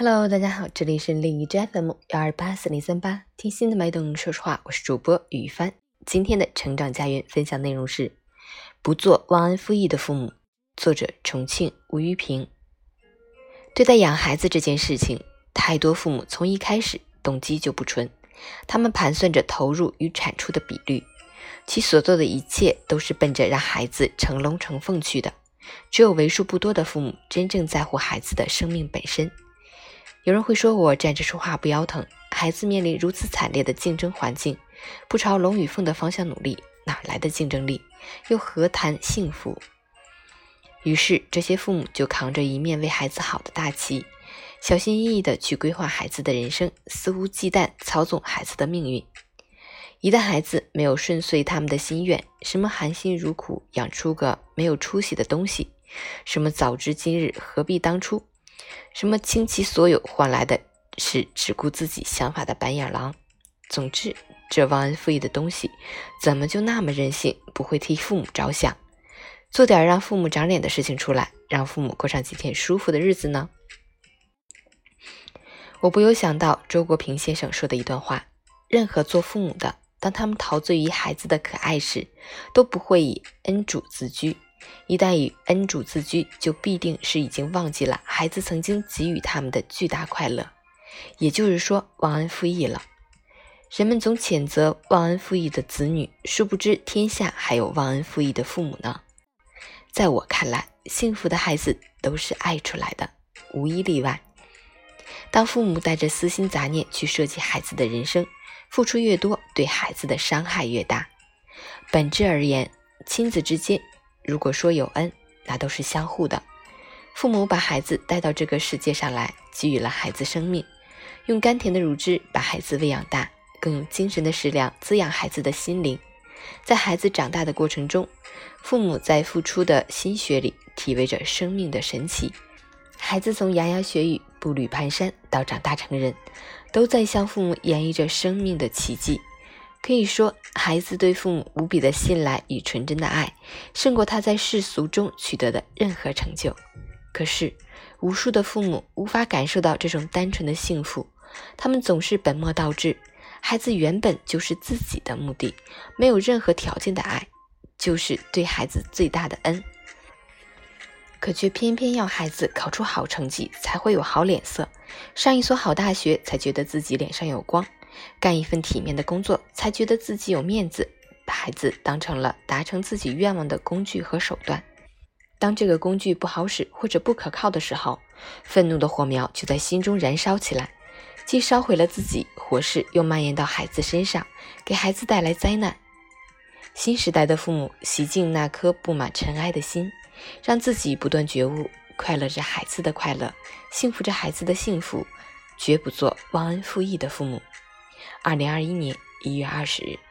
Hello，大家好，这里是荔枝 FM 幺二八四零三八，听心的脉动说实话，我是主播雨帆。今天的成长家园分享内容是：不做忘恩负义的父母。作者：重庆吴玉平。对待养孩子这件事情，太多父母从一开始动机就不纯，他们盘算着投入与产出的比率，其所做的一切都是奔着让孩子成龙成凤去的。只有为数不多的父母真正在乎孩子的生命本身。有人会说我站着说话不腰疼，孩子面临如此惨烈的竞争环境，不朝龙与凤的方向努力，哪来的竞争力？又何谈幸福？于是这些父母就扛着一面为孩子好的大旗，小心翼翼地去规划孩子的人生，肆无忌惮操纵孩子的命运。一旦孩子没有顺遂他们的心愿，什么含辛茹苦养出个没有出息的东西，什么早知今日何必当初？什么倾其所有换来的是只顾自己想法的白眼狼？总之，这忘恩负义的东西，怎么就那么任性，不会替父母着想，做点让父母长脸的事情出来，让父母过上几天舒服的日子呢？我不由想到周国平先生说的一段话：任何做父母的，当他们陶醉于孩子的可爱时，都不会以恩主自居。一旦以恩主自居，就必定是已经忘记了孩子曾经给予他们的巨大快乐，也就是说忘恩负义了。人们总谴责忘恩负义的子女，殊不知天下还有忘恩负义的父母呢。在我看来，幸福的孩子都是爱出来的，无一例外。当父母带着私心杂念去设计孩子的人生，付出越多，对孩子的伤害越大。本质而言，亲子之间。如果说有恩，那都是相互的。父母把孩子带到这个世界上来，给予了孩子生命，用甘甜的乳汁把孩子喂养大，更用精神的食粮滋养孩子的心灵。在孩子长大的过程中，父母在付出的心血里体味着生命的神奇。孩子从牙牙学语、步履蹒跚到长大成人，都在向父母演绎着生命的奇迹。可以说，孩子对父母无比的信赖与纯真的爱，胜过他在世俗中取得的任何成就。可是，无数的父母无法感受到这种单纯的幸福，他们总是本末倒置。孩子原本就是自己的目的，没有任何条件的爱，就是对孩子最大的恩。可却偏偏要孩子考出好成绩才会有好脸色，上一所好大学才觉得自己脸上有光。干一份体面的工作，才觉得自己有面子，把孩子当成了达成自己愿望的工具和手段。当这个工具不好使或者不可靠的时候，愤怒的火苗就在心中燃烧起来，既烧毁了自己，火势又蔓延到孩子身上，给孩子带来灾难。新时代的父母洗净那颗布满尘埃的心，让自己不断觉悟，快乐着孩子的快乐，幸福着孩子的幸福，绝不做忘恩负义的父母。二零二一年一月二十日。